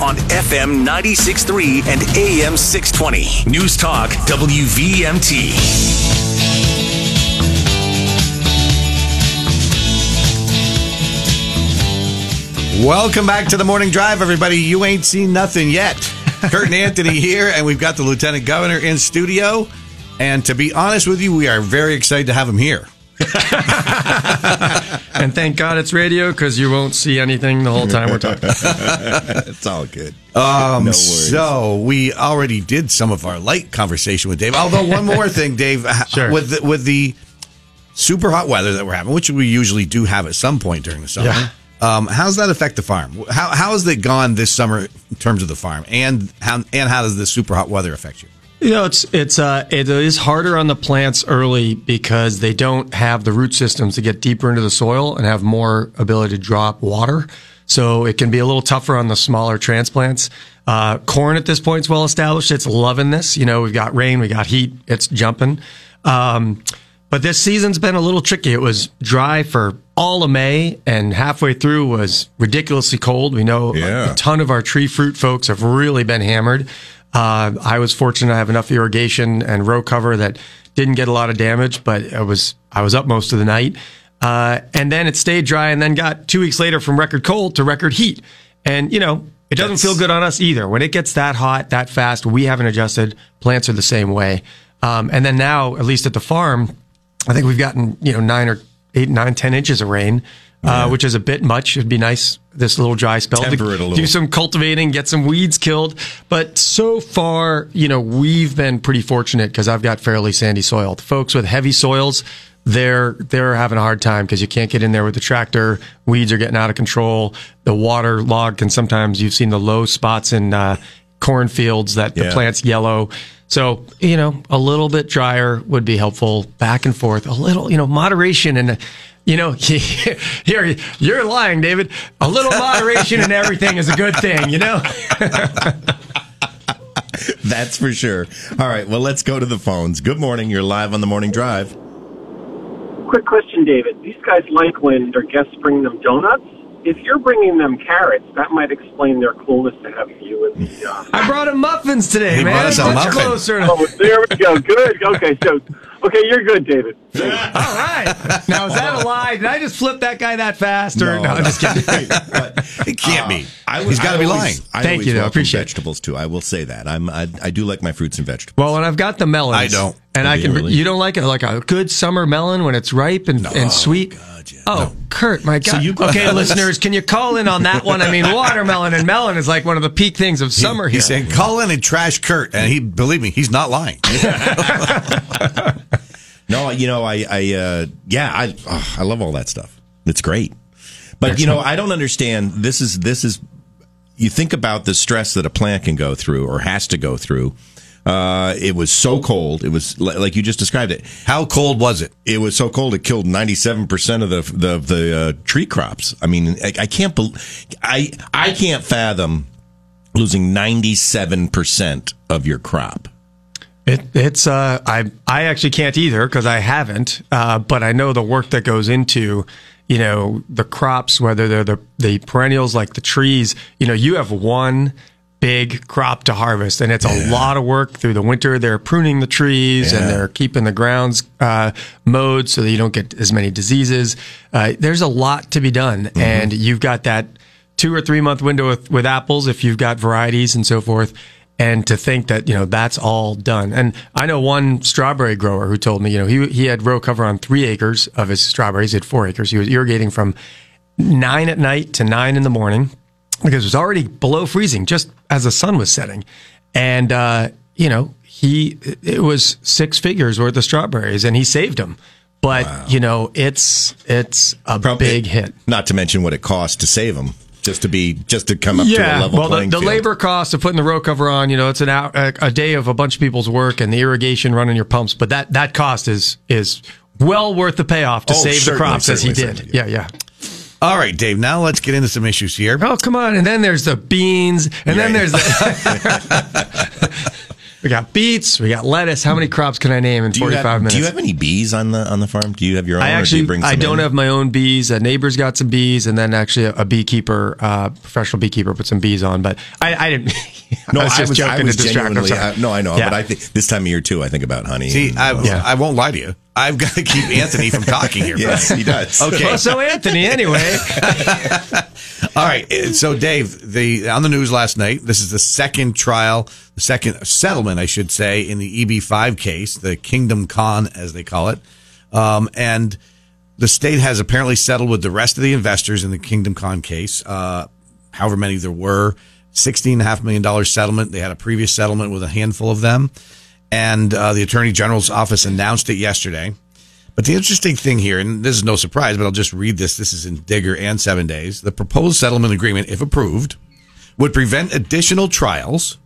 on FM 96.3 and AM 620. News Talk WVMT. Welcome back to the morning drive, everybody. You ain't seen nothing yet. Kurt and Anthony here, and we've got the Lieutenant Governor in studio. And to be honest with you, we are very excited to have him here. and thank God it's radio because you won't see anything the whole time we're talking. it's all good. Um, no so we already did some of our light conversation with Dave. Although one more thing, Dave, Sure. with the, with the super hot weather that we're having, which we usually do have at some point during the summer. Yeah. Um, how's that affect the farm? How how has it gone this summer in terms of the farm, and how and how does the super hot weather affect you? You know, it's it's uh, it is harder on the plants early because they don't have the root systems to get deeper into the soil and have more ability to drop water. So it can be a little tougher on the smaller transplants. Uh, corn at this point is well established. It's loving this. You know, we've got rain, we got heat. It's jumping. Um, but this season's been a little tricky. It was dry for all of May, and halfway through was ridiculously cold. We know Yeah. a ton of our tree fruit folks have really been hammered. Uh, I was fortunate to have enough irrigation and row cover that didn't get a lot of damage, but I was I was up most of the night. Uh, and then it stayed dry, and then got two weeks later from record cold to record heat. And you know, it doesn't feel good on us either. When it gets that hot, that fast, we haven't adjusted. Plants are the same way. Um, and then now, at least at the farm, I think we've gotten you know nine or eight, nine, ten inches of rain, uh, which is a bit much. It'd be nice this little dry spell Temper to it a little. do some cultivating, get some weeds killed. But so far, you know, we've been pretty fortunate because I've got fairly sandy soil. The folks with heavy soils, they're they're having a hard time because you can't get in there with the tractor. Weeds are getting out of control. The water log can sometimes you've seen the low spots in uh, cornfields that the plants yellow. So, you know, a little bit drier would be helpful back and forth. A little, you know, moderation and, you know, here, you're lying, David. A little moderation in everything is a good thing, you know? That's for sure. All right, well, let's go to the phones. Good morning. You're live on the morning drive. Quick question, David. These guys like when their guests bring them donuts. If you're bringing them carrots, that might explain their coolness to having you in the. Uh... I brought him muffins today, He man. brought us a Much muffin. closer. Oh, there we go. Good. Okay, so okay, you're good, David. All right. Now, is that a lie? Did I just flip that guy that fast? Or, no, I'm just kidding. But, It can't be. Uh, I, He's got to be lying. I Thank you, though. welcome Appreciate vegetables too. I will say that. I'm I, I do like my fruits and vegetables. Well, and I've got the melons. I don't. And I can. you really? You don't like it like a good summer melon when it's ripe and, and sweet. Oh, Kurt, my God. you- okay, listeners, can you call in on that one? I mean, watermelon and melon is like one of the peak things of summer here. He's saying call in and trash Kurt, and he believe me, he's not lying. No, you know, I, I, uh, yeah, I, oh, I love all that stuff. It's great. But you know, I don't understand. This is this is. You think about the stress that a plant can go through or has to go through. Uh, it was so cold. It was li- like you just described it. How cold was it? It was so cold it killed ninety seven percent of the the the uh, tree crops. I mean, I, I can't. bel I I can't fathom losing ninety seven percent of your crop. It, it's uh, I I actually can't either because I haven't, uh, but I know the work that goes into you know the crops, whether they're the the perennials like the trees. You know, you have one big crop to harvest, and it's a lot of work through the winter. They're pruning the trees and they're keeping the grounds uh, mowed so that you don't get as many diseases. Uh, there's a lot to be done, and you've got that two or three month window with, with apples if you've got varieties and so forth. And to think that, you know, that's all done. And I know one strawberry grower who told me, you know, he, he had row cover on three acres of his strawberries. He had four acres. He was irrigating from nine at night to nine in the morning because it was already below freezing just as the sun was setting. And, uh, you know, he, it was six figures worth of strawberries and he saved them. But, you know, it's, it's a big hit. Not to mention what it costs to save them, just to be just to come up to a level well, the, playing the field. labor cost of putting the row cover on, you know, it's an hour, a, a day of a bunch of people's work and the irrigation running your pumps, but that that cost is is well worth the payoff to Oh, save the crops as he did. certainly. Yeah, yeah. All right, Dave. Now let's get into some issues here. Oh, come on. And then there's the beans, and then Yeah. there's the We got beets. We got lettuce. How many crops can I name in Do 45 have, minutes? do you have any bees on the on the farm? Do you have your own? I or do actually, you bring I some don't in? have my own bees. A neighbor's got some bees, and then actually a, a beekeeper, uh, professional beekeeper, put some bees on. But I, I didn't. No, I was just joking I was to distract. I'm genuinely. I, no, I know, Yeah. but I think this time of year too. I think about honey. See, and- I, Yeah. I won't lie to you. I've got to keep Anthony from talking here. yes, he does. Okay. Well, so Anthony, anyway. All right. uh, So, Dave, the on the news last night, this is the second trial, the second settlement, I should say, in the EB5 case, the Kingdom Con, as they call it. Um, and the state has apparently settled with the rest of the investors in the Kingdom Con case, uh, however many there were. $16.5 million settlement. They had a previous settlement with a handful of them. And uh, the Attorney General's office announced it yesterday. But the interesting thing here, and this is no surprise, but I'll just read this. This is in Digger and Seven Days. The proposed settlement agreement, if approved, would prevent additional trials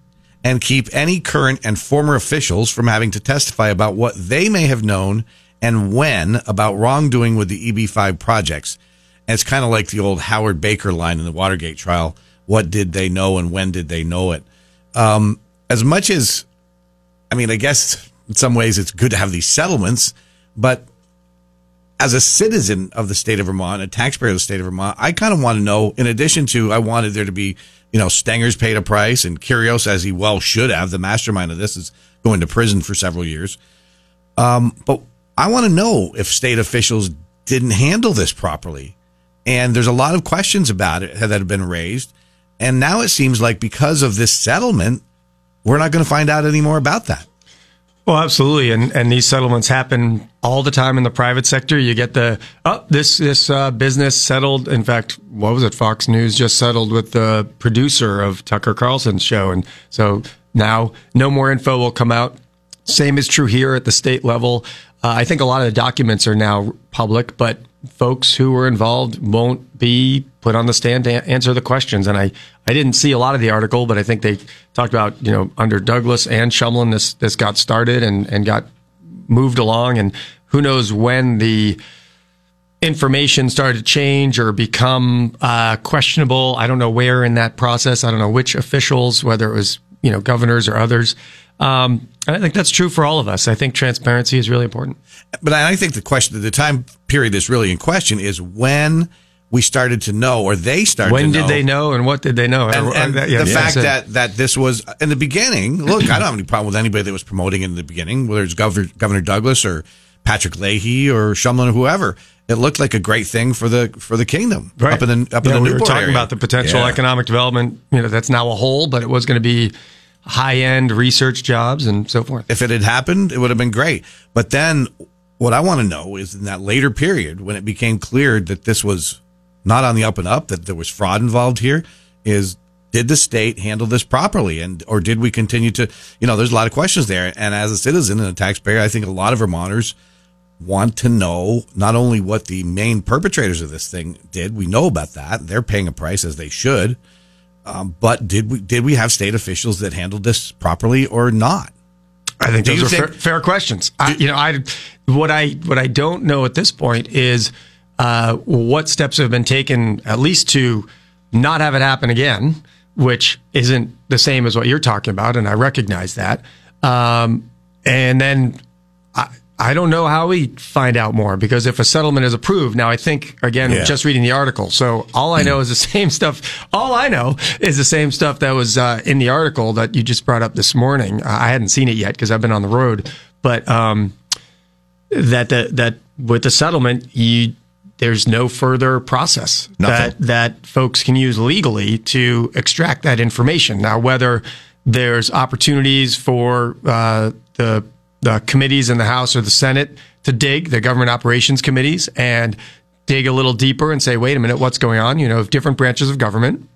and keep any current and former officials from having to testify about what they may have known and when about wrongdoing with the EB5 projects. And it's kind of like the old Howard Baker line in the Watergate trial. What did they know and when did they know it? Um, as much as, I mean, I guess in some ways it's good to have these settlements, but as a citizen of the state of Vermont, a taxpayer of the state of Vermont, I kind of want to know, in addition to, I wanted there to be, you know, Stenger's paid a price and Quiros, as he well should have, the mastermind of this is going to prison for several years. Um, but I want to know if state officials didn't handle this properly. And there's a lot of questions about it that have been raised. And now it seems like because of this settlement, we're not going to find out any more about that. Well, absolutely, and and these settlements happen all the time in the private sector. You get the oh this this uh, business settled. In fact, what was it? Fox News just settled with the producer of Tucker Carlson's show, and so now no more info will come out. Same is true here at the state level. Uh, I think a lot of the documents are now public, but folks who were involved won't be put on the stand to answer the questions. And I, I didn't see a lot of the article, but I think they talked about, you know, under Douglas and Shumlin, this, this got started and, and got moved along. And who knows when the information started to change or become uh, questionable. I don't know where in that process. I don't know which officials, whether it was, you know, governors or others. Um, and I think that's true for all of us. I think transparency is really important. But I think the question, the time period that's really in question is when we started to know, or they started. When did they know and what did they know? And, and that- yeah, the yeah, fact so- that that this was in the beginning. Look, I don't have any problem with anybody that was promoting in the beginning, whether it's Governor Governor Douglas or Patrick Leahy or Shumlin or whoever. It looked like a great thing for the for the kingdom Right. up in the up Yeah, in the we were talking area. about the potential Yeah. economic development. You know, that's now a whole, but it was going to be high end research jobs and so forth. if it had happened, it would have been great. But then what I want to know is in that later period when it became clear that this was not on the up and up, that there was fraud involved here, is did the state handle this properly? And or did we continue to you know, there's a lot of questions there. And as a citizen and a taxpayer, I think a lot of Vermonters want to know not only what the main perpetrators of this thing did, we know about that. They're paying a price as they should. Um, but did we did we have state officials that handled this properly or not? I think Do those are fair, fair questions. I, you know, I what I what I don't know at this point is uh, what steps have been taken, at least to not have it happen again, which isn't the same as what you're talking about, and I recognize that. Um, and then I, I don't know how we find out more because if a settlement is approved, now I think again, Yeah. just reading the article. So all I know is the same stuff. All I know is the same stuff that was uh, in the article that you just brought up this morning. I hadn't seen it yet because I've been on the road, but um, that the, that with the settlement, you there's no further process Nothing. that that folks can use legally to extract that information. Now, whether there's opportunities for uh, the the committees in the House or the Senate to dig the government operations committees and dig a little deeper and say, wait a minute, what's going on? You know, if different branches of government.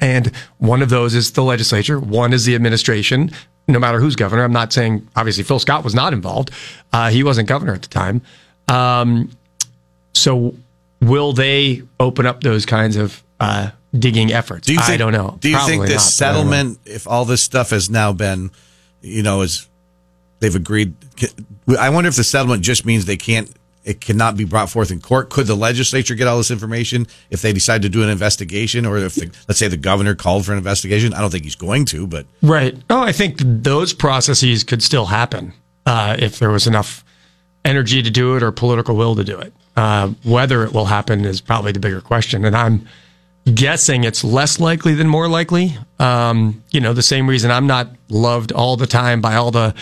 And one of those is the legislature. One is the administration, no matter who's governor. I'm not saying, obviously, Phil Scott was not involved. Uh, he wasn't governor at the time. Um, so will they open up those kinds of uh, digging efforts? Do you think, I don't know. Do you think this not, but I don't know. settlement, if all this stuff has now been, you know, is they've agreed? I wonder if the settlement just means they can't it cannot be brought forth in court. Could the legislature get all this information if they decide to do an investigation, or if the, let's say the governor called for an investigation? I don't think he's going to, but Right. Oh, I think those processes could still happen uh, if there was enough energy to do it or political will to do it. Uh, whether it will happen is probably the bigger question, and I'm guessing it's less likely than more likely. Um, you know, the same reason I'm not loved all the time by all the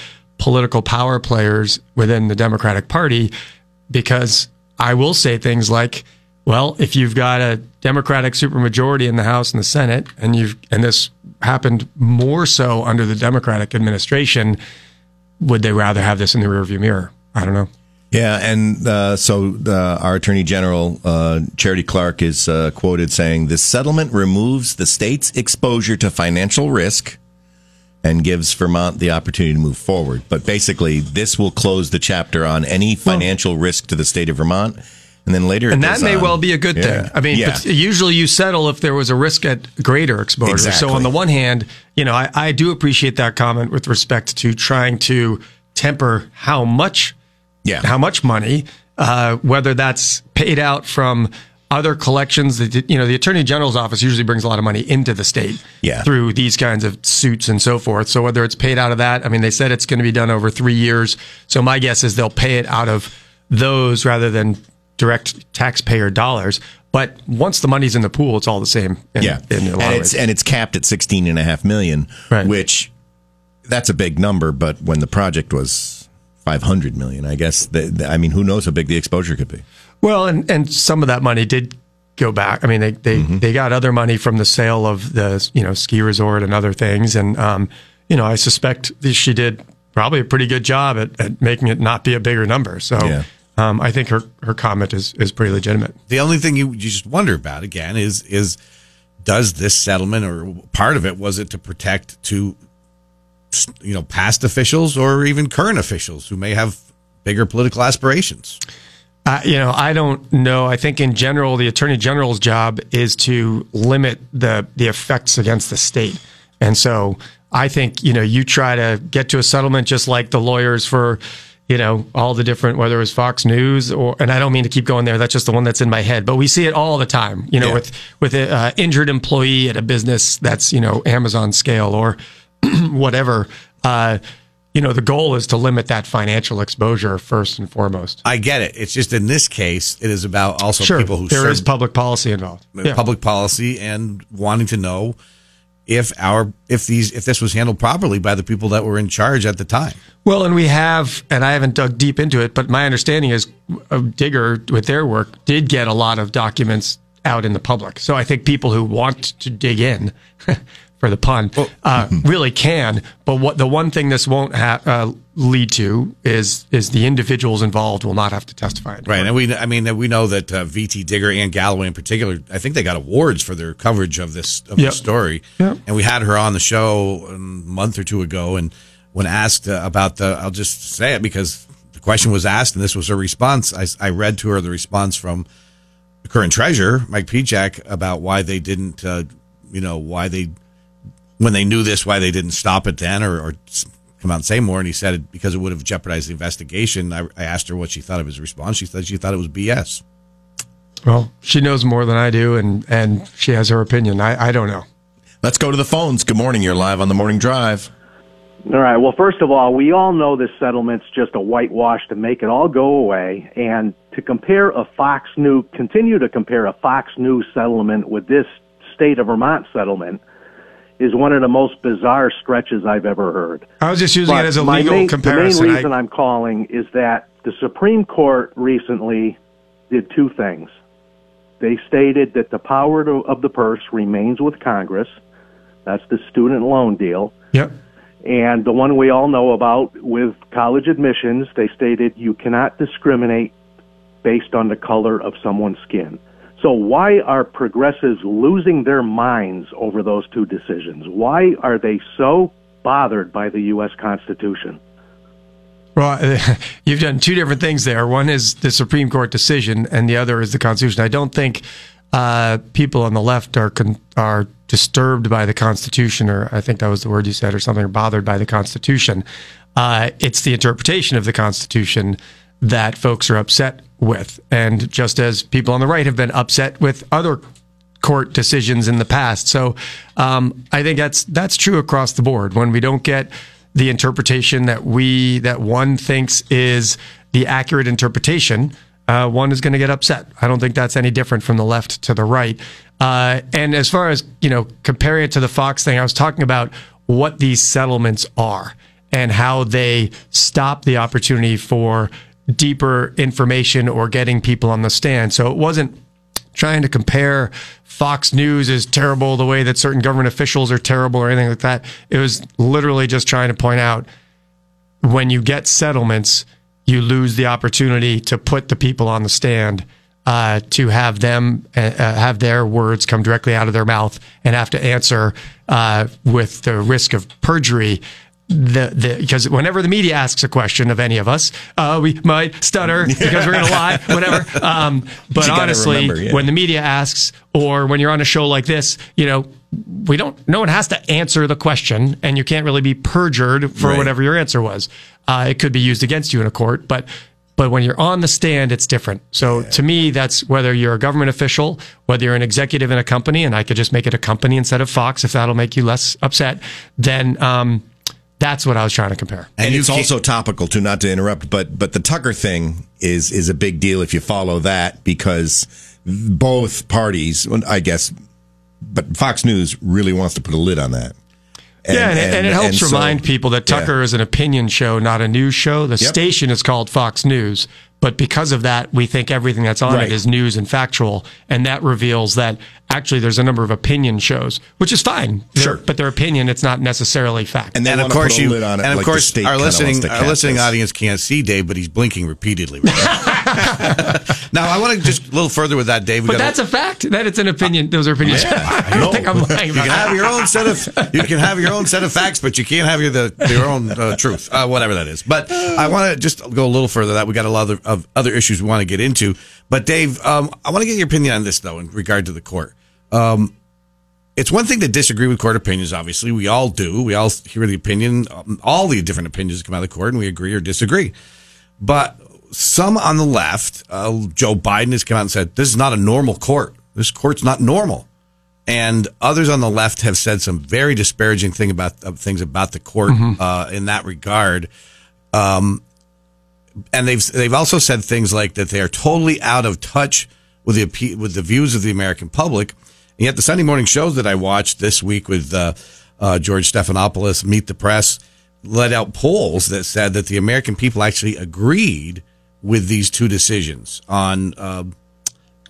political power players within the Democratic Party, because I will say things like, well, if you've got a Democratic supermajority in the House and the Senate, and you've and this happened more so under the Democratic administration, would they rather have this in the rearview mirror? I don't know. Yeah, and uh, so uh, our Attorney General, uh, Charity Clark, is uh, quoted saying this settlement removes the state's exposure to financial risk and gives Vermont the opportunity to move forward. But basically, this will close the chapter on any financial risk to the state of Vermont. And then later, And that may on- well be a good Yeah. thing. I mean, yeah. usually you settle if there was a risk at greater exposure. So on the one hand, you know, I, I do appreciate that comment with respect to trying to temper how much, Yeah. how much money, uh, whether that's paid out from other collections. That you know, the Attorney General's office usually brings a lot of money into the state Yeah. through these kinds of suits and so forth. So whether it's paid out of that, I mean, they said it's going to be done over three years. So my guess is they'll pay it out of those rather than direct taxpayer dollars. But once the money's in the pool, it's all the same. In, yeah, in and it's and it's capped at sixteen and a half million, Right. which that's a big number. But when the project was five hundred million, I guess. The, the- I mean, who knows how big the exposure could be? Well, and, and some of that money did go back. I mean, they they, Mm-hmm. they got other money from the sale of the you know ski resort and other things, and um, you know I suspect she did probably a pretty good job at, at making it not be a bigger number. So Yeah. um, I think her her comment is is pretty legitimate. the only thing you, you just wonder about again is is does this settlement or part of it was it to protect to you know past officials or even current officials who may have bigger political aspirations Uh, you know, I don't know. I think in general, the attorney general's job is to limit the the effects against the state, and so I think you know you try to get to a settlement just like the lawyers for you know all the different whether it was Fox News or and I don't mean to keep going there. That's just the one that's in my head, but we see it all the time. You know, Yeah. with with an uh, injured employee at a business that's you know Amazon scale or whatever. Uh, you know, the goal is to limit that financial exposure first and foremost. i get it it's just in this case it is about also Sure, people who there is public policy involved. Yeah. public policy and wanting to know if our if these if this was handled properly by the people that were in charge at the time Well, and we have, and I haven't dug deep into it, but my understanding is uh, Digger, with their work, did get a lot of documents out in the public. So I think people who want to dig in, for the pun, uh, really can. But what the one thing this won't ha- uh, lead to is is the individuals involved will not have to testify. in Right, and we I mean we know that uh, VT Digger and Galloway in particular, I think they got awards for their coverage of this of Yep. this story. Yep. And we had her on the show a month or two ago, and when asked uh, about the, I'll just say it because the question was asked, and this was her response. I, I read to her the response from the current treasurer Mike Pieciak about why they didn't, uh, you know, why they when they knew this, why they didn't stop it then or. or Come out and say more, and he said it because it would have jeopardized the investigation. I, I asked her what she thought of his response. She said she thought it was BS. Well, she knows more than I do, and and she has her opinion. I, I don't know. Let's go to the phones. Good morning. You're live on the morning drive. All right. Well, first of all, we all know this settlement's just a whitewash to make it all go away. And to compare a Fox News, continue to compare a Fox News settlement with this state of Vermont settlement is one of the most bizarre stretches I've ever heard. I was just using But it as a legal main, comparison. The main I- reason I'm calling is that the Supreme Court recently did two things. They stated that the power to, of the purse remains with Congress. That's the student loan deal. yep. And the one we all know about with college admissions, they stated you cannot discriminate based on the color of someone's skin. So why are progressives losing their minds over those two decisions? Why are they so bothered by the U.S. Constitution? Well, you've done two different things there. One is the Supreme Court decision, and the other is the Constitution. I don't think uh, people on the left are con- are disturbed by the Constitution, or I think that was the word you said, or something, or bothered by the Constitution. Uh, it's the interpretation of the Constitution that folks are upset with. And just as people on the right have been upset with other court decisions in the past. So um, I think that's that's true across the board. When we don't get the interpretation that we that one thinks is the accurate interpretation, uh, one is going to get upset. I don't think that's any different from the left to the right. Uh, and as far as you know, comparing it to the Fox thing, I was talking about what these settlements are and how they stop the opportunity for deeper information or getting people on the stand. So it wasn't trying to compare Fox News is terrible the way that certain government officials are terrible or anything like that. It was literally just trying to point out when you get settlements, you lose the opportunity to put the people on the stand. Uh, to have them uh, uh have their words come directly out of their mouth and have to answer uh, with the risk of perjury the, the because whenever the media asks a question of any of us, uh, we might stutter because we're going to lie, whatever. Um, but honestly, remember, yeah. when the media asks, or when you're on a show like this, you know, we don't. No one has to answer the question, and you can't really be perjured for right. whatever your answer was. Uh, it could be used against you in a court, but. But when you're on the stand, it's different. So yeah. to me, that's whether you're a government official, whether you're an executive in a company, and I could just make it a company instead of Fox if that'll make you less upset. Then um, that's what I was trying to compare. And, and it's also topical too, not to interrupt, but but the Tucker thing is is a big deal if you follow that because both parties, I guess, but Fox News really wants to put a lid on that. And, yeah, and, and, and it helps remind so, people that Tucker yeah. is an opinion show, not a news show. The yep. station is called Fox News, but because of that, we think everything that's on right. it is news and factual. And that reveals that actually there's a number of opinion shows, which is fine. Sure. They're, but their opinion, it's not necessarily fact. And, and of course you, and of like course our listening, our listening audience can't see Dave, but he's blinking repeatedly. Right now, I want to just a little further with that, Dave. We but that's a, a fact that it's an opinion. Those are opinions. Yeah, I don't think I'm lying You can that. have your own set of, you can have your own set of facts, but you can't have your, the, your own uh, truth, uh, whatever that is. But I want to just go a little further that we got a lot of, of other issues we want to get into. But Dave, um, I want to get your opinion on this though, in regard to the court. Um, it's one thing to disagree with court opinions. Obviously, we all do. We all hear the opinion, um, all the different opinions come out of the court, and we agree or disagree. But some on the left, uh, Joe Biden has come out and said this is not a normal court. This court's not normal. And others on the left have said some very disparaging thing about uh, things about the court mm-hmm. uh, in that regard. Um, and they've they've also said things like that they are totally out of touch with the with the views of the American public. And yet, the Sunday morning shows that I watched this week with uh, uh, George Stephanopoulos, Meet the Press, let out polls that said that the American people actually agreed with these two decisions on uh,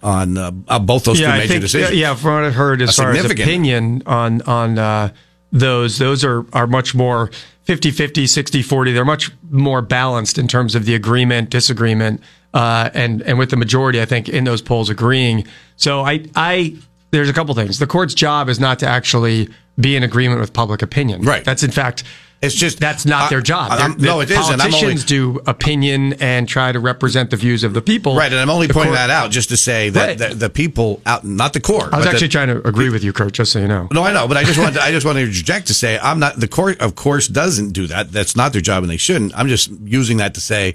on uh, both those yeah, two major think, decisions. Yeah, from what I've heard, as far as opinion on on uh, those, those are are much more 50-50, 60-40. They're much more balanced in terms of the agreement, disagreement, uh, and and with the majority, I think, in those polls agreeing. So I I there's a couple things. The court's job is not to actually be in agreement with public opinion. Right. That's in fact it's just that's not their job. I, no, it isn't. Politicians do opinion and try to represent the views of the people. Right, and I'm only the pointing court, that out just to say that right. the, the, people out, not the court. I was actually the, trying to agree with you, Kurt. Just so you know. No, I know, but I just want to, I just want to interject to say I'm not the court. Of course, doesn't do that. That's not their job, and they shouldn't. I'm just using that to say.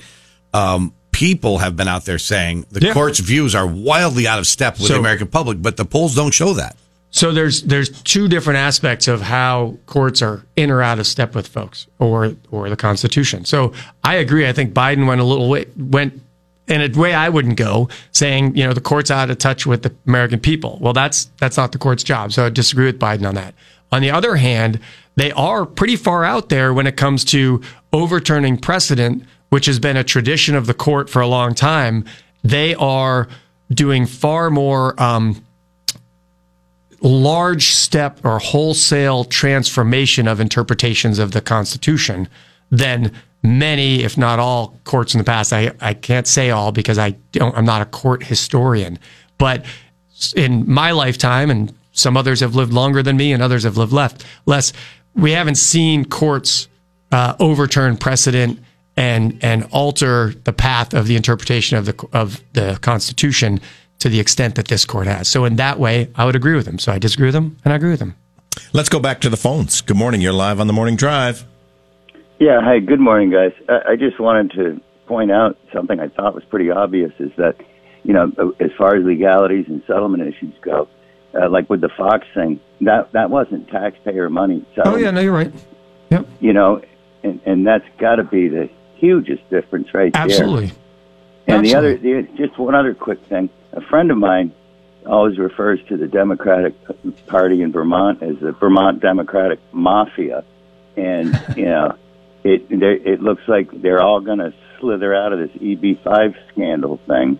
Um, people have been out there saying the yeah. court's views are wildly out of step with so, the American public, but the polls don't show that. So there's there's two different aspects of how courts are in or out of step with folks or or the Constitution. So I agree. I think Biden went a little way went in a way I wouldn't go, saying you know the court's out of touch with the American people. Well, that's that's not the court's job. So I disagree with Biden on that. On the other hand, they are pretty far out there when it comes to overturning precedent, which has been a tradition of the court for a long time. They are doing far more. Um, large step or wholesale transformation of interpretations of the Constitution than many, if not all, courts in the past. I, I can't say all because I don't, I'm not a court historian, but in my lifetime, and some others have lived longer than me, and others have lived left less. We haven't seen courts uh, overturn precedent and and alter the path of the interpretation of the of the Constitution to the extent that this court has. So in that way, I would agree with him. So I disagree with him, and I agree with him. Let's go back to the phones. Good morning. You're live on the morning drive. Yeah. Hi. Good morning, guys. I, I just wanted to point out something I thought was pretty obvious is that, you know, as far as legalities and settlement issues go, uh, like with the Fox thing, that that wasn't taxpayer money. Oh yeah, no, you're right. Yep. You know, and and that's got to be the hugest difference right Absolutely. there. And Absolutely. the other, the, just one other quick thing. A friend of mine always refers to the Democratic Party in Vermont as the Vermont Democratic Mafia, and you know, it it looks like they're all going to slither out of this EB5 scandal thing,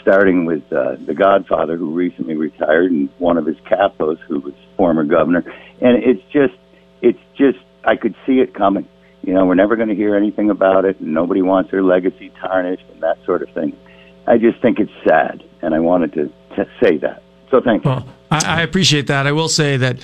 starting with uh, the Godfather who recently retired and one of his capos who was former governor, and it's just it's just I could see it coming. You know, we're never going to hear anything about it, and nobody wants their legacy tarnished and that sort of thing. I just think it's sad, and I wanted to, to say that. So thanks. Well, I, I appreciate that. I will say that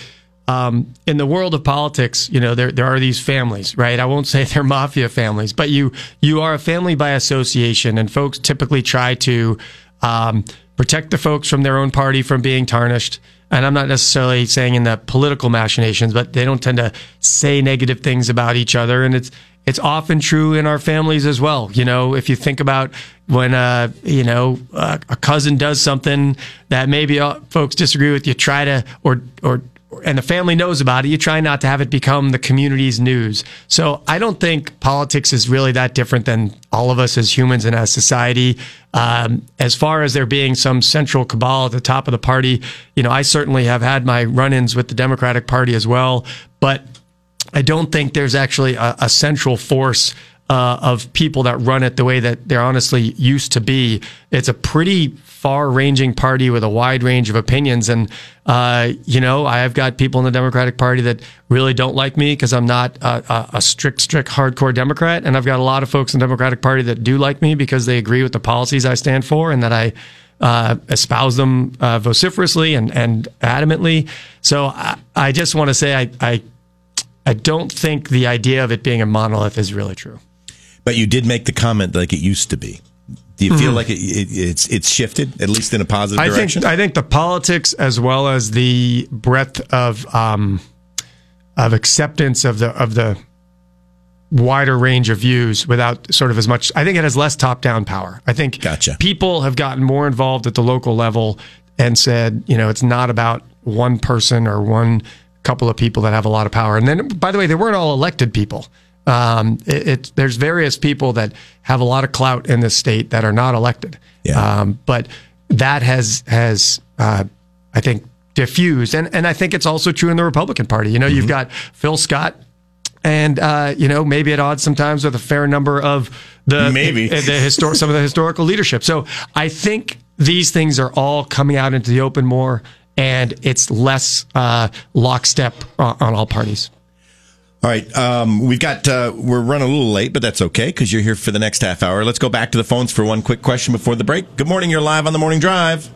um, in the world of politics, you know, there there are these families, right? I won't say they're mafia families, but you you are a family by association, and folks typically try to um, protect the folks from their own party from being tarnished. And I'm not necessarily saying in the political machinations, but they don't tend to say negative things about each other, and it's it's often true in our families as well. You know, if you think about when uh, you know uh, a cousin does something that maybe uh, folks disagree with, you try to or or and the family knows about it. You try not to have it become the community's news. So I don't think politics is really that different than all of us as humans and as society. Um, as far as there being some central cabal at the top of the party, you know, I certainly have had my run-ins with the Democratic Party as well, but I don't think there's actually a, a central force uh, of people that run it the way that there honestly used to be. It's a pretty far-ranging party with a wide range of opinions, and uh, you know, I have got people in the Democratic Party that really don't like me because I'm not a, a, a strict, strict, hardcore Democrat, and I've got a lot of folks in the Democratic Party that do like me because they agree with the policies I stand for and that I uh, espouse them uh, vociferously and, and adamantly. So I, I just want to say I, I I don't think the idea of it being a monolith is really true. But you did make the comment like it used to be. Do you feel like it, it, it's it's shifted at least in a positive Mm-hmm. I direction? think I think the politics as well as the breadth of um, of acceptance of the of the wider range of views without sort of as much. I think it has less top down power. I think Gotcha. people have gotten more involved at the local level and said, you know, it's not about one person or one couple of people that have a lot of power. And then, by the way, they weren't all elected people. Um, it, it, there's various people that have a lot of clout in this state that are not elected. Yeah. Um, but that has has uh, I think diffused, and and I think it's also true in the Republican Party. You know, you've got Phil Scott. And uh, you know, maybe at odds sometimes with a fair number of the Maybe. the histor- some of the historical leadership. So I think these things are all coming out into the open more, and it's less uh, lockstep on, on all parties. All right, um, we've got uh, we're running a little late, but that's okay because you're here for the next half hour. Let's go back to the phones for one quick question before the break. Good morning, you're live on the morning drive.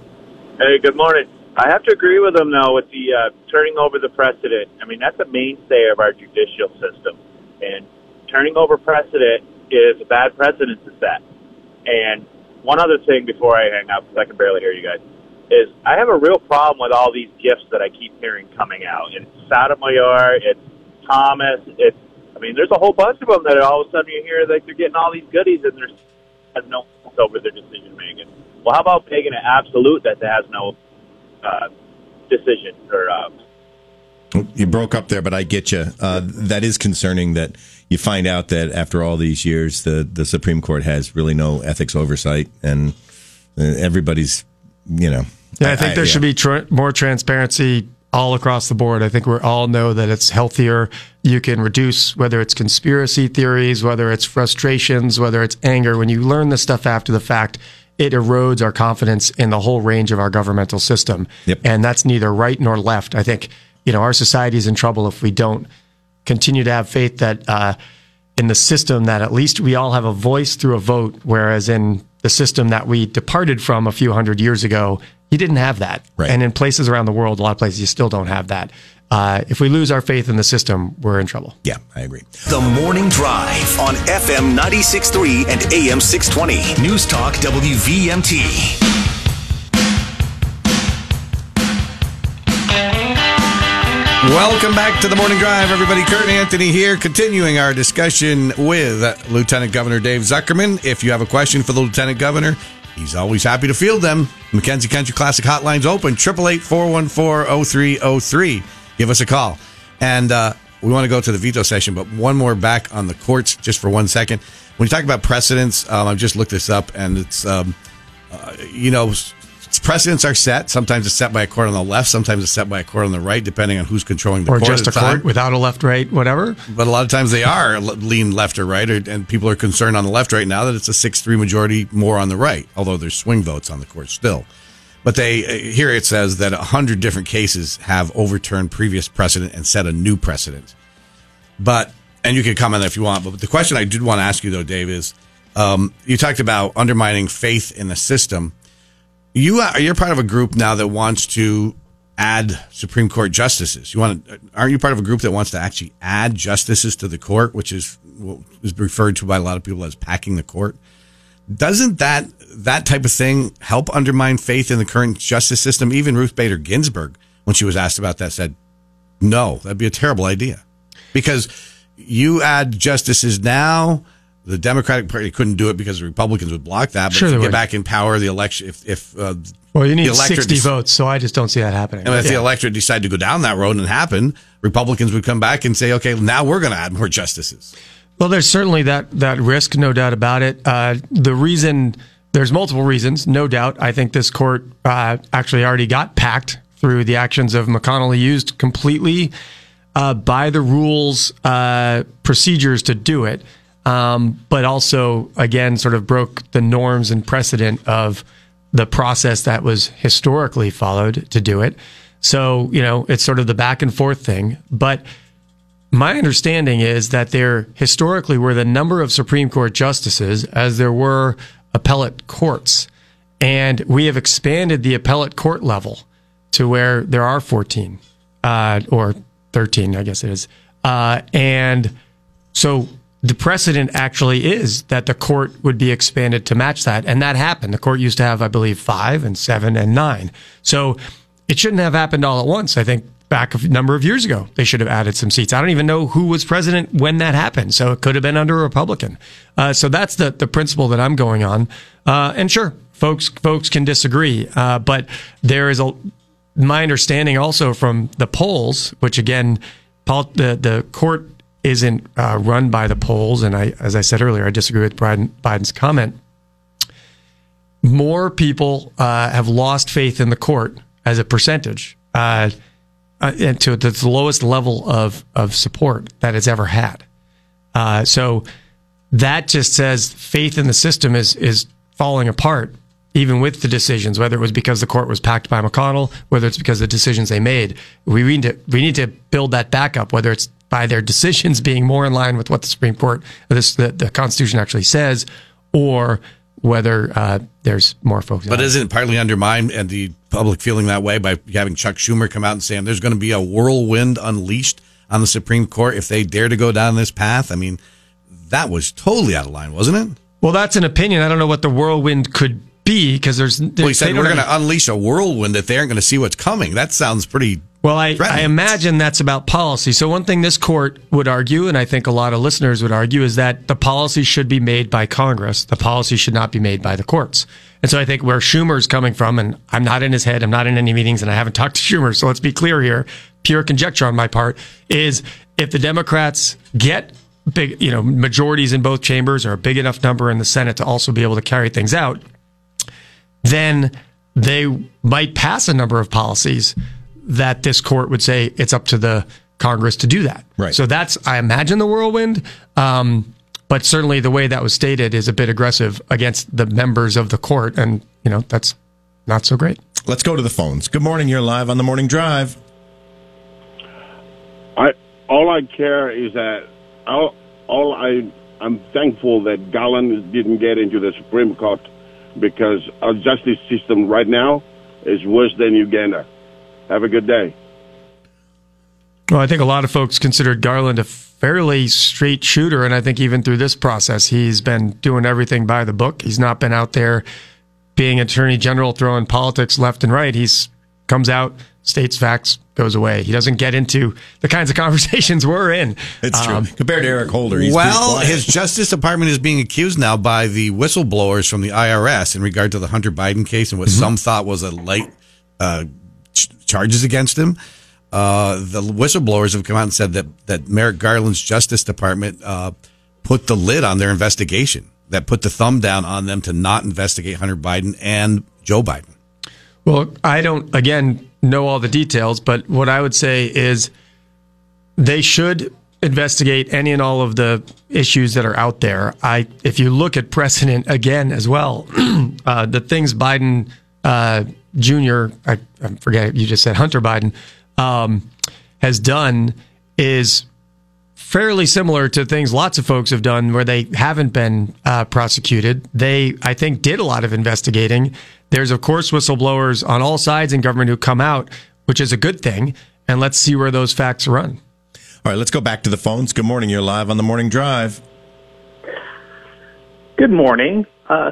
Hey, good morning. I have to agree with him though with the uh, turning over the precedent. I mean, that's a mainstay of our judicial system, and turning over precedent is a bad precedent to set. And one other thing before I hang up, because I can barely hear you guys, is I have a real problem with all these gifts that I keep hearing coming out. It's Sotomayor, it's Thomas, it's I mean, there's a whole bunch of them that all of a sudden you hear like they're getting all these goodies and there's has no over their decision making. Well, how about making an absolute that has no uh, decision or uh, You broke up there, but I get you. Uh, that is concerning that you find out that after all these years, the, the Supreme Court has really no ethics oversight, and uh, everybody's, you know. Yeah, I think there should be tr- more transparency all across the board. I think we all know that it's healthier. You can reduce whether it's conspiracy theories, whether it's frustrations, whether it's anger. When you learn this stuff after the fact, it erodes our confidence in the whole range of our governmental system. Yep. And that's neither right nor left. I think, you know, our society is in trouble if we don't continue to have faith that uh, in the system that at least we all have a voice through a vote, whereas in the system that we departed from a few hundred years ago, you didn't have that. Right. And in places around the world, a lot of places you still don't have that. Uh, if we lose our faith in the system, we're in trouble. Yeah, I agree. The Morning Drive on FM 96.3 and AM 620. News Talk WVMT. Welcome back to the morning drive, everybody. Kurt Anthony here, continuing our discussion with Lieutenant Governor Dave Zuckerman. If you have a question for the Lieutenant Governor, he's always happy to field them. McKenzie Country Classic Hotline's open, 888-414-0303. Give us a call. And uh, we want to go to the veto session, but one more back on the courts just for one second. When you talk about precedents, um, I've just looked this up, and it's, um, uh, you know, precedents are set. Sometimes it's set by a court on the left. Sometimes it's set by a court on the right, depending on who's controlling the or court. just at a court without a left, right, whatever. But a lot of times they are lean left or right, or, and people are concerned on the left right now that it's a six-three majority more on the right. Although there's swing votes on the court still. But they uh, here it says that a hundred different cases have overturned previous precedent and set a new precedent. But and you can comment if you want. But the question I did want to ask you though, Dave, is um, you talked about undermining faith in the system. You are you're part of a group now that wants to add Supreme Court justices. You want to, aren't you part of a group that wants to actually add justices to the court, which is what is referred to by a lot of people as packing the court? Doesn't that that type of thing help undermine faith in the current justice system? Even Ruth Bader Ginsburg, when she was asked about that, said, "No, that'd be a terrible idea," because you add justices now. The Democratic Party couldn't do it because the Republicans would block that. But Sure if they get would. back in power, the election, if, if uh, Well, you need 60 dec- votes, so I just don't see that happening. and if the electorate decided to go down that road and happen, Republicans would come back and say, okay, now we're going to add more justices. Well, there's certainly that that risk, no doubt about it. Uh, the reason there's multiple reasons, no doubt. I think this court uh, actually already got packed through the actions of McConnell. Used completely uh, by the rules uh, procedures to do it, um, but also again sort of broke the norms and precedent of the process that was historically followed to do it. So you know it's sort of the back and forth thing, but my understanding is that there historically were the number of Supreme Court justices as there were appellate courts. And we have expanded the appellate court level to where there are 14 uh, or 13, I guess it is. Uh, and so the precedent actually is that the court would be expanded to match that. And that happened. The court used to have, I believe, five and seven and nine. So it shouldn't have happened all at once. I think back a number of years ago, they should have added some seats. I don't even know who was president when that happened. So it could have been under a Republican. Uh, so that's the, the principle that I'm going on. Uh, and sure, folks, folks can disagree. Uh, but there is a, my understanding also from the polls, which again, Paul, the, the court isn't uh, run by the polls. And I, as I said earlier, I disagree with Biden, Biden's comment. More people uh, have lost faith in the court as a percentage, uh, uh, and to the lowest level of of support that it's ever had. Uh, so that just says faith in the system is is falling apart, even with the decisions. Whether it was because the court was packed by McConnell, whether it's because of the decisions they made, we need to we need to build that back up. Whether it's by their decisions being more in line with what the Supreme Court, this the, the Constitution actually says, or whether uh, there's more folks. But isn't it partly undermined and the public feeling that way by having Chuck Schumer come out and saying there's going to be a whirlwind unleashed on the Supreme Court if they dare to go down this path? I mean, that was totally out of line, wasn't it? well, that's an opinion. I don't know what the whirlwind could be because there's. Well, he said we're going to unleash a whirlwind that they aren't going to see what's coming. That sounds pretty. Well, I, I imagine that's about policy. So, one thing this court would argue, and I think a lot of listeners would argue, is that the policy should be made by Congress. The policy should not be made by the courts. And so, I think where Schumer's coming from, and I'm not in his head, I'm not in any meetings, and I haven't talked to Schumer. So, let's be clear here pure conjecture on my part is if the Democrats get big, you know, majorities in both chambers or a big enough number in the Senate to also be able to carry things out, then they might pass a number of policies that this court would say it's up to the Congress to do that. Right. So that's, I imagine, the whirlwind. Um, but certainly the way that was stated is a bit aggressive against the members of the court. And, you know, that's not so great. Let's go to the phones. Good morning. You're live on the morning drive. I all I care is that all, all I I'm thankful that Garland didn't get into the Supreme Court because our justice system right now is worse than Uganda. Have a good day. Well, I think a lot of folks considered Garland a fairly straight shooter. And I think even through this process, he's been doing everything by the book. He's not been out there being attorney general, throwing politics left and right. He's comes out, states facts, goes away. He doesn't get into the kinds of conversations we're in. It's true. Um, Compared to Eric Holder, he's well, his Justice Department is being accused now by the whistleblowers from the IRS in regard to the Hunter Biden case and what some thought was a light uh, ch- charges against him. Uh, the whistleblowers have come out and said that that Merrick Garland's Justice Department uh, put the lid on their investigation, that put the thumb down on them to not investigate Hunter Biden and Joe Biden. Well, I don't, again, know all the details, but what I would say is they should investigate any and all of the issues that are out there. I, if you look at precedent again as well, uh, the things Biden uh, Jr. I, I forget you just said Hunter Biden um, has done is fairly similar to things lots of folks have done where they haven't been uh, prosecuted. They, I think, did a lot of investigating. There's, of course, whistleblowers on all sides in government who come out, which is a good thing. And let's see where those facts run. All right, let's go back to the phones. Good morning. You're live on the morning drive. Good morning. Uh,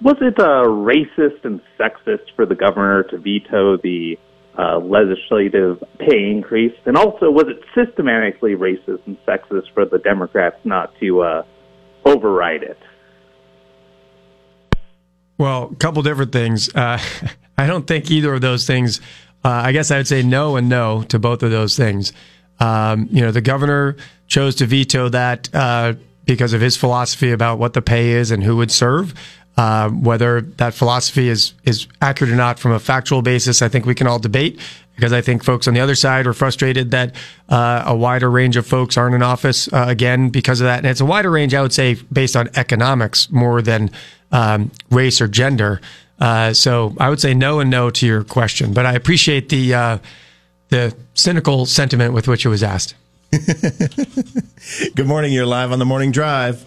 was it uh, racist and sexist for the governor to veto the uh, legislative pay increase? And also, was it systematically racist and sexist for the Democrats not to uh, override it? Well, a couple different things. Uh, I don't think either of those things. Uh, I guess I would say no and no to both of those things. Um, you know, the governor chose to veto that uh, because of his philosophy about what the pay is and who would serve. Uh, whether that philosophy is is accurate or not from a factual basis, I think we can all debate. Because I think folks on the other side are frustrated that uh, a wider range of folks aren't in office uh, again because of that, and it's a wider range, I would say, based on economics more than um, race or gender. Uh, so I would say no and no to your question, but I appreciate the uh, the cynical sentiment with which it was asked. Good morning. You're live on the morning drive.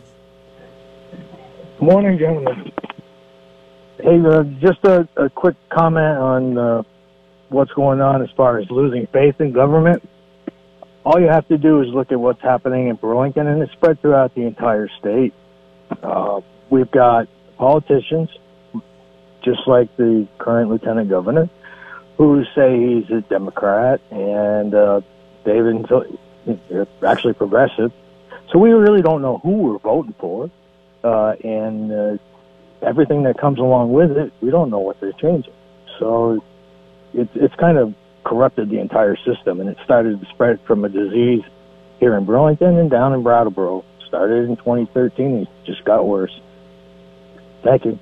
Morning, gentlemen. Hey, uh, just a, a quick comment on uh, what's going on as far as losing faith in government. All you have to do is look at what's happening in Burlington, and it's spread throughout the entire state. Uh, we've got politicians, just like the current lieutenant governor, who say he's a Democrat, and uh, David, actually progressive. So we really don't know who we're voting for, uh, and uh, everything that comes along with it, we don't know what they're changing. So it's it's kind of corrupted the entire system, and it started to spread from a disease here in Burlington and down in Brattleboro. Started in 2013, and it just got worse. Thank you.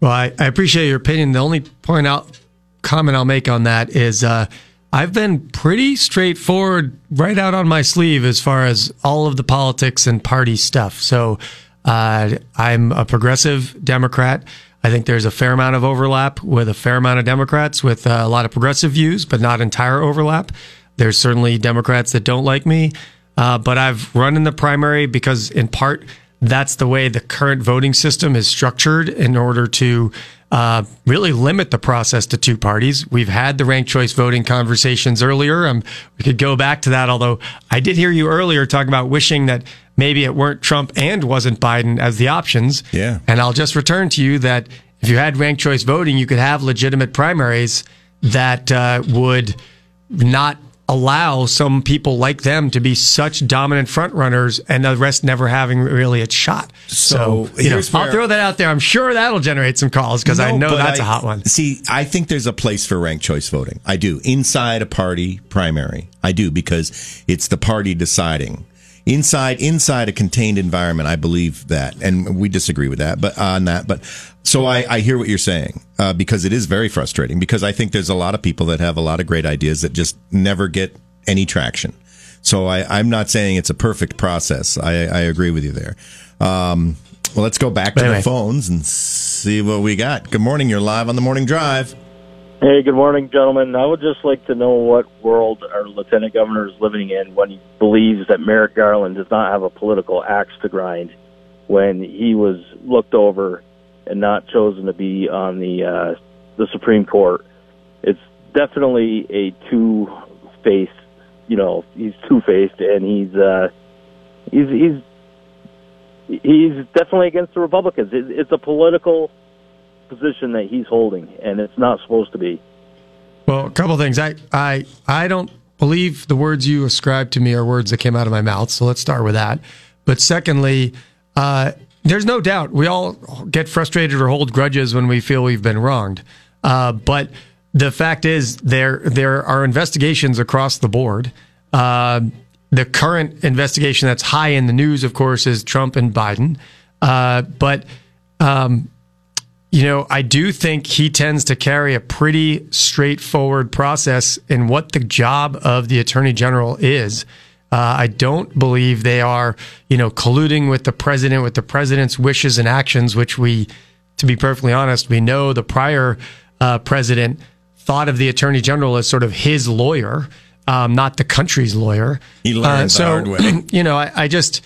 Well, I, I appreciate your opinion. The only point out comment I'll make on that is uh, I've been pretty straightforward right out on my sleeve as far as all of the politics and party stuff. So uh, I'm a progressive Democrat. I think there's a fair amount of overlap with a fair amount of Democrats with uh, a lot of progressive views, but not entire overlap. There's certainly Democrats that don't like me, uh, but I've run in the primary because, in part, that's the way the current voting system is structured in order to uh, really limit the process to two parties. We've had the ranked choice voting conversations earlier. Um, we could go back to that, although I did hear you earlier talking about wishing that maybe it weren't Trump and wasn't Biden as the options. Yeah. And I'll just return to you that if you had ranked choice voting, you could have legitimate primaries that uh, would not allow some people like them to be such dominant front runners and the rest never having really a shot. So, So, you know, here's I'll throw that out there. I'm sure that'll generate some calls because I know that's a I- hot one. See, I think there's a place for ranked choice voting. I do. Inside a party primary. I do because it's the party deciding. Inside inside a contained environment, I believe that. And we disagree with that, but on that, but so I, I hear what you're saying, uh, because it is very frustrating because I think there's a lot of people that have a lot of great ideas that just never get any traction. So I, I'm not saying it's a perfect process. I, I agree with you there. Um, well, let's go back to Anyway. the phones and see what we got. Good morning. You're live on the morning drive. Hey, good morning, gentlemen. I would just like to know what world our lieutenant governor is living in when he believes that Merrick Garland does not have a political axe to grind when he was looked over and not chosen to be on the uh, the Supreme Court. It's definitely a two faced, you know, he's two faced and he's uh, he's he's he's definitely against the Republicans. It, it's a political position that he's holding, and it's not supposed to be. Well, a couple things. I, I, I don't believe the words you ascribe to me are words that came out of my mouth. So let's start with that. But secondly, uh, there's no doubt we all get frustrated or hold grudges when we feel we've been wronged. Uh, but the fact is, there there are investigations across the board. Uh, the current investigation that's high in the news, of course, is Trump and Biden. Uh, but um, you know, I do think he tends to carry a pretty straightforward process in what the job of the attorney general is. Uh, I don't believe they are, you know, colluding with the president, with the president's wishes and actions, which we, to be perfectly honest, we know the prior uh, president thought of the attorney general as sort of his lawyer, um, not the country's lawyer. He learned the so, hard way. You know, I, I just,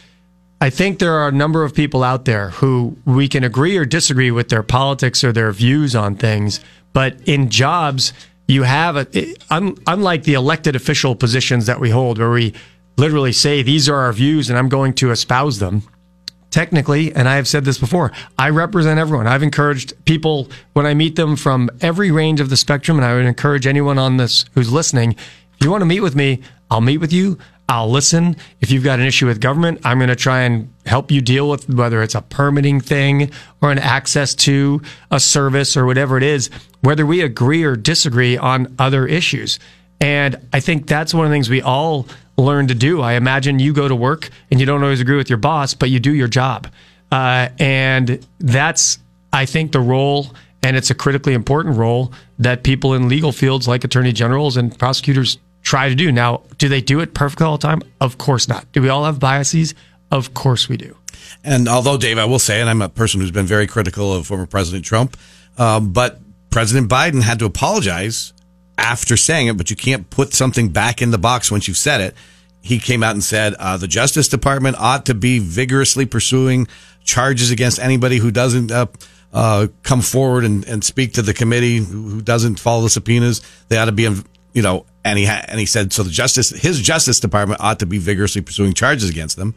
I think there are a number of people out there who we can agree or disagree with their politics or their views on things, but in jobs, you have a, un, unlike the elected official positions that we hold, where we literally say these are our views and I'm going to espouse them. Technically, and I have said this before, I represent everyone. I've encouraged people when I meet them from every range of the spectrum, and I would encourage anyone on this who's listening. If you want to meet with me, I'll meet with you. I'll listen. If you've got an issue with government, I'm going to try and help you deal with whether it's a permitting thing or an access to a service or whatever it is, whether we agree or disagree on other issues. And I think that's one of the things we all learn to do. I imagine you go to work and you don't always agree with your boss, but you do your job. Uh, and that's, I think, the role, and it's a critically important role that people in legal fields like attorney generals and prosecutors try to do. Now, do they do it perfectly all the time? Of course not. Do we all have biases? Of course we do. And although, Dave, I will say, and I'm a person who's been very critical of former President Trump, um, but President Biden had to apologize after saying it, but you can't put something back in the box once you've said it. He came out and said uh, the Justice Department ought to be vigorously pursuing charges against anybody who doesn't uh, uh, come forward and, and speak to the committee, who, doesn't follow the subpoenas. They ought to be, you know, and he ha- and he said so. The justice, his Justice Department ought to be vigorously pursuing charges against them.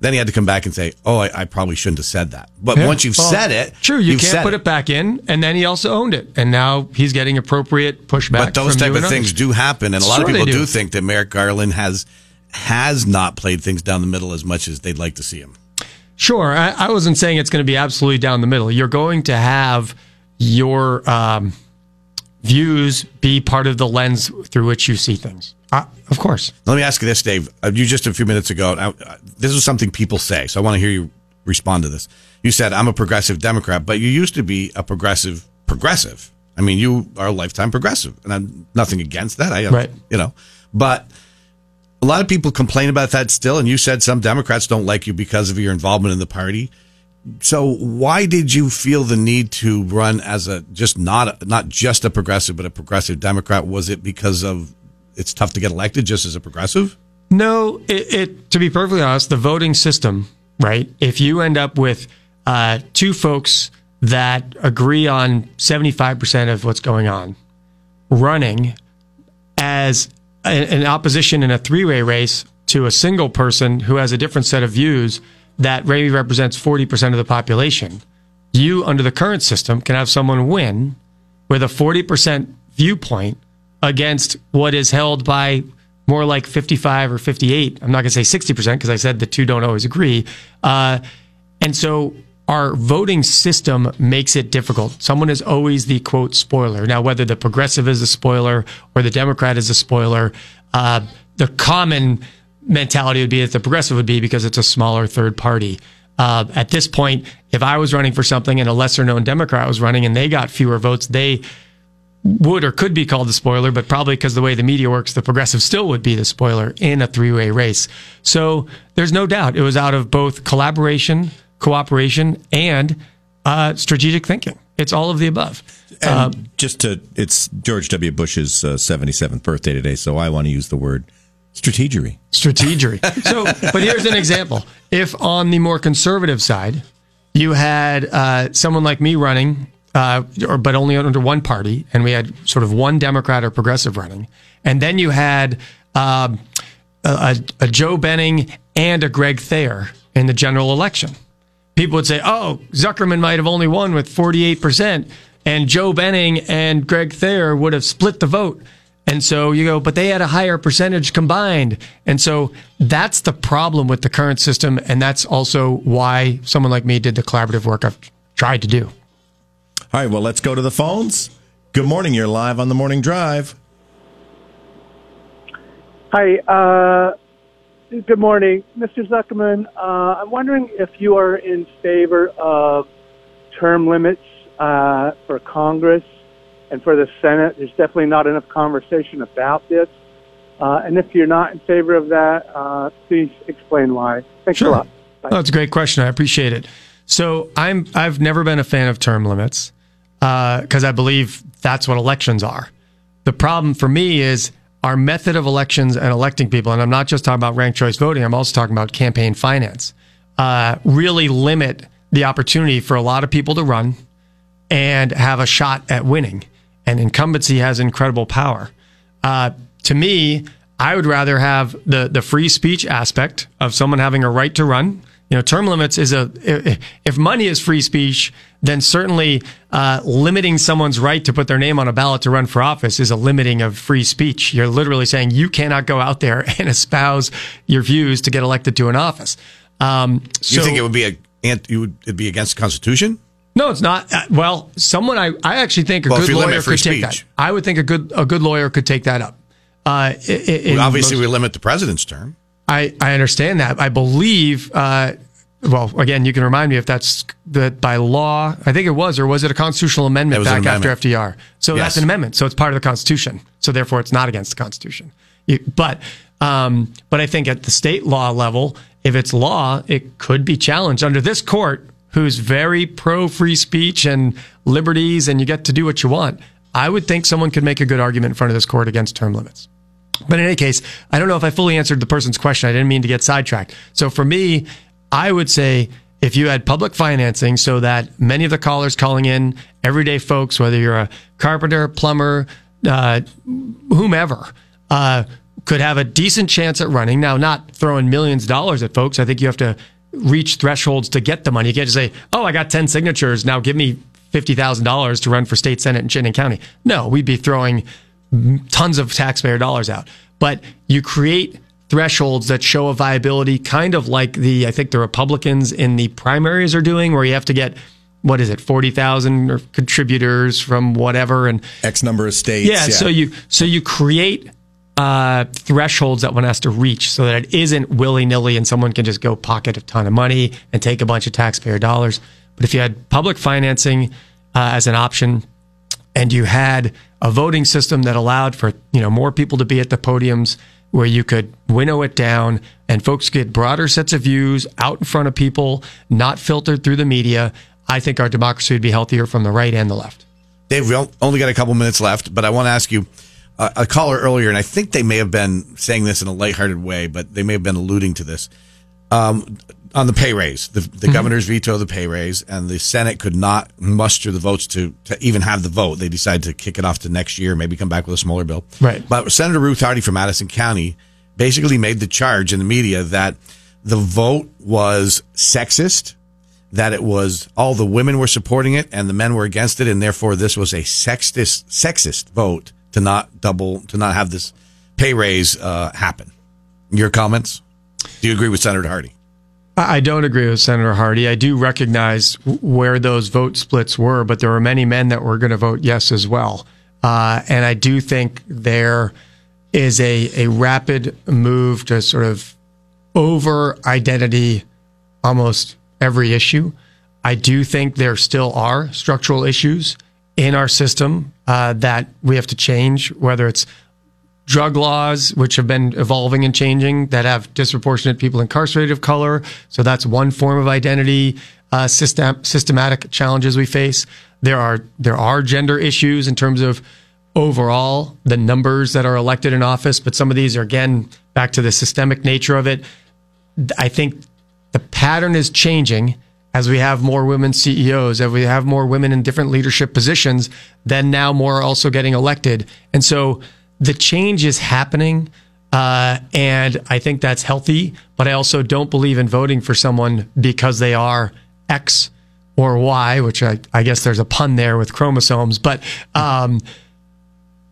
Then he had to come back and say, "Oh, I, I probably shouldn't have said that." But Yeah. once you've Well, said it, true, you can't put it. back in. And then he also owned it, and now he's getting appropriate pushback. But those type of and things others. do happen, and a lot Sure of people do. do think that Merrick Garland has has not played things down the middle as much as they'd like to see him. Sure, I, I wasn't saying it's going to be absolutely down the middle. You're going to have your um, views be part of the lens through which you see things. Uh, of course. Let me ask you this, Dave. Uh, you just a few minutes ago. Now, uh, this is something people say, so I want to hear you respond to this. You said I'm a progressive Democrat, but you used to be a progressive progressive. I mean, you are a lifetime progressive, and I'm nothing against that. I, Right. you know, but a lot of people complain about that still. And you said some Democrats don't like you because of your involvement in the party. So why did you feel the need to run as a just not not just a progressive, but a progressive Democrat? Was it because of it's tough to get elected just as a progressive? No, it, it to be perfectly honest, the voting system, right? If you end up with uh, two folks that agree on 75% of what's going on running as a- an opposition in a three-way race to a single person who has a different set of views that maybe represents 40% of the population, you under the current system can have someone win with a 40% viewpoint against what is held by more like 55 or 58. I'm not going to say 60% because I said the two don't always agree. Uh, and so our voting system makes it difficult. Someone is always the quote spoiler. Now, whether the progressive is a spoiler or the Democrat is a spoiler, uh, the common mentality would be that the progressive would be because it's a smaller third party. Uh, at this point, if I was running for something and a lesser known Democrat was running and they got fewer votes, they would or could be called the spoiler, but probably because the way the media works, the progressive still would be the spoiler in a three way race. So there's no doubt it was out of both collaboration, cooperation, and uh, strategic thinking. It's all of the above. Uh, just to, it's George W. Bush's uh, 77th birthday today, so I want to use the word strategery. strategery. So, but here's an example. If on the more conservative side, you had uh, someone like me running, uh, or but only under one party, and we had sort of one Democrat or progressive running, and then you had um, a, a, Joe Benning and a Greg Thayer in the general election. People would say, "Oh, Zuckerman might have only won with 48 percent." and Joe Benning and Greg Thayer would have split the vote. And so you go, but they had a higher percentage combined. And so that's the problem with the current system. And that's also why someone like me did the collaborative work I've tried to do. All right, well, let's go to the phones. Good morning. You're live on the morning drive. Hi, uh, good morning. Mr. Zuckerman, uh, I'm wondering if you are in favor of term limits uh, for Congress and for the Senate. There's definitely not enough conversation about this. Uh, and if you're not in favor of that, uh, please explain why. Thanks Sure. a lot. Oh, that's a great question. I appreciate it. So I'm I've never been a fan of term limits because I believe that's what elections are. The problem for me is our method of elections and electing people, and I'm not just talking about ranked choice voting. I'm also talking about campaign finance. Uh, really limit the opportunity for a lot of people to run and have a shot at winning. And incumbency has incredible power. Uh, to me, I would rather have the the free speech aspect of someone having a right to run. You know, term limits is a if money is free speech, then certainly uh, limiting someone's right to put their name on a ballot to run for office is a limiting of free speech. You're literally saying you cannot go out there and espouse your views to get elected to an office. Um, you think it would be a you would it'd be against the Constitution? no, it's not. Uh, Well, someone I, I actually think a Well, good lawyer could take that. I would think a good a good lawyer could take that up. Uh, i- i- in Well, obviously, most- we limit the president's term. I, I understand that. I believe. Uh, well, again, you can remind me if that's that by law. I think it was, or was it a constitutional amendment It was an back after. FDR? So Yes. that's an amendment. So it's part of the Constitution. So therefore, it's not against the Constitution. You- but um, but I think at the state law level, if it's law, it could be challenged under this court, who's very pro free speech and liberties, and you get to do what you want. I would think someone could make a good argument in front of this court against term limits. But in any case, I don't know if I fully answered the person's question. I didn't mean to get sidetracked. So for me, I would say if you had public financing so that many of the callers calling in, everyday folks, whether you're a carpenter, plumber, uh, whomever, uh, could have a decent chance at running. Now, not throwing millions of dollars at folks. I think you have to reach thresholds to get the money. You can't just say, oh, I got 10 signatures. Now give me $50,000 to run for state senate in Chittenden County. No, we'd be throwing tons of taxpayer dollars out. But you create thresholds that show a viability, kind of like the I think the Republicans in the primaries are doing, where you have to get what is it, forty thousand or contributors from whatever, and X number of states. yeah, So you so you create uh, thresholds that one has to reach, so that it isn't willy nilly, and someone can just go pocket a ton of money and take a bunch of taxpayer dollars. But if you had public financing uh, as an option, and you had a voting system that allowed for you know more people to be at the podiums where you could winnow it down and folks get broader sets of views out in front of people not filtered through the media i think our democracy would be healthier from the right and the left. Dave, we only got a couple minutes left, but I want to ask you a caller earlier, and I think they may have been saying this in a lighthearted way, but they may have been alluding to this. Um, on the pay raise. The, the governor's veto of the pay raise, and the Senate could not muster the votes to, to even have the vote. They decided to kick it off to next year, maybe come back with a smaller bill. Right. But Senator Ruth Hardy from Addison County basically made the charge in the media that the vote was sexist, that it was all the women were supporting it and the men were against it, and therefore this was a sexist sexist vote to not double to not have this pay raise uh, happen. Your comments? Do you agree with Senator Hardy? I don't agree with Senator Hardy. I do recognize where those vote splits were, but there were many men that were going to vote yes as well. Uh, and I do think there is a, a rapid move to sort of over identity almost every issue. I do think there still are structural issues in our system uh, that we have to change, whether it's drug laws, which have been evolving and changing, that have disproportionate people incarcerated of color. So that's one form of identity uh, system, systematic challenges we face. There are there are gender issues in terms of overall the numbers that are elected in office, but some of these are again back to the systemic nature of it. I think the pattern is changing as we have more women CEOs, as we have more women in different leadership positions, then now more are also getting elected. And so the change is happening. Uh, and I think that's healthy, but I also don't believe in voting for someone because they are X or Y, which I, I guess there's a pun there with chromosomes, but um,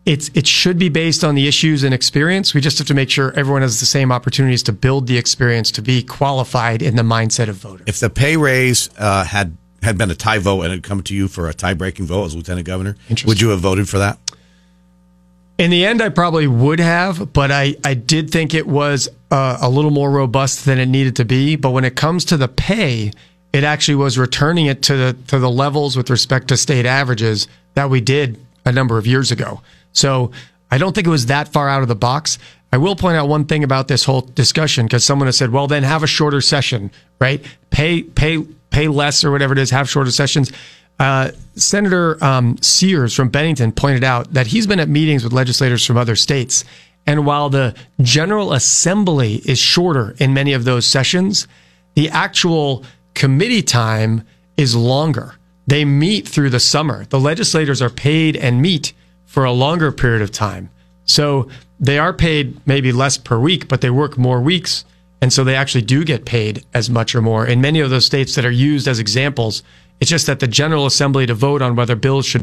it's it should be based on the issues and experience. We just have to make sure everyone has the same opportunities to build the experience to be qualified in the mindset of voter. If the pay raise uh, had had been a tie vote and it had come to you for a tie breaking vote as lieutenant governor, would you have voted for that? In the end, I probably would have, but I, I did think it was uh, a little more robust than it needed to be. But when it comes to the pay, it actually was returning it to the to the levels with respect to state averages that we did a number of years ago. So I don't think it was that far out of the box. I will point out one thing about this whole discussion because someone has said, "Well, then have a shorter session, right? Pay pay pay less or whatever it is. Have shorter sessions." Uh, Senator um, Sears from Bennington pointed out that he's been at meetings with legislators from other states, and while the General Assembly is shorter in many of those sessions, the actual committee time is longer. They meet through the summer. The legislators are paid and meet for a longer period of time. So they are paid maybe less per week, but they work more weeks. And so they actually do get paid as much or more. In many of those states that are used as examples, it's just that the General Assembly to vote on whether bills should